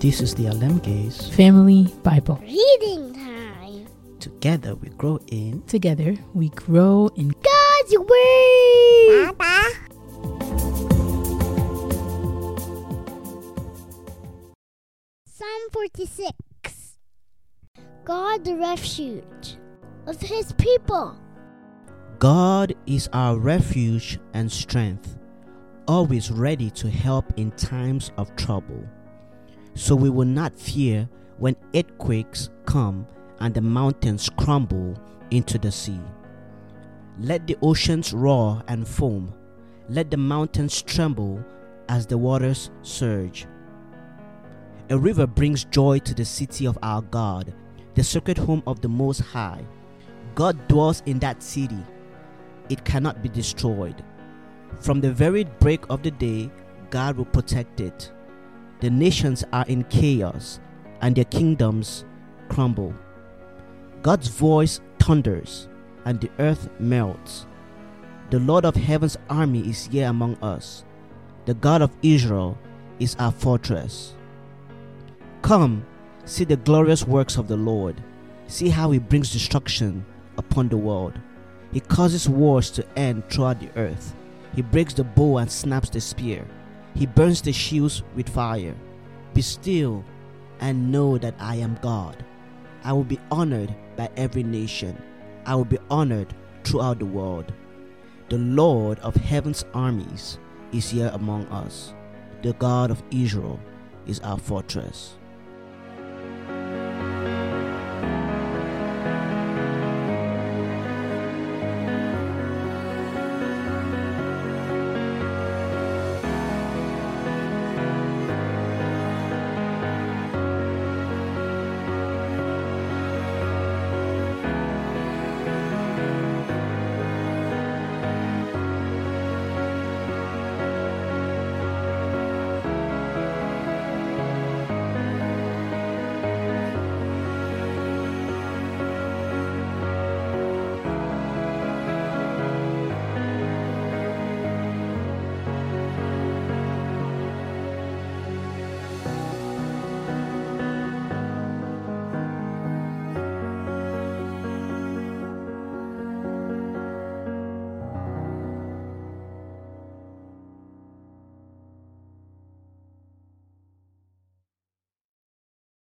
This is the Alemge's Family Bible. Reading time. Together we grow in Together we grow in God's Word. Papa. Psalm 46. God the refuge of his people. God is our refuge and strength, always ready to help in times of trouble. So we will not fear when earthquakes come and the mountains crumble into the sea. Let the oceans roar and foam, let the mountains tremble as the waters surge. A river brings joy to the city of our God, the sacred home of the Most High. God dwells in that city. It cannot be destroyed. From the very break of the day, God will protect it. The nations are in chaos and their kingdoms crumble. God's voice thunders and the earth melts. The Lord of heaven's army is here among us. The God of Israel is our fortress. Come, see the glorious works of the Lord. See how he brings destruction upon the world. He causes wars to end throughout the earth. He breaks the bow and snaps the spear. He burns the shields with fire. Be still and know that I am God. I will be honored by every nation. I will be honored throughout the world. The Lord of heaven's armies is here among us. The God of Israel is our fortress.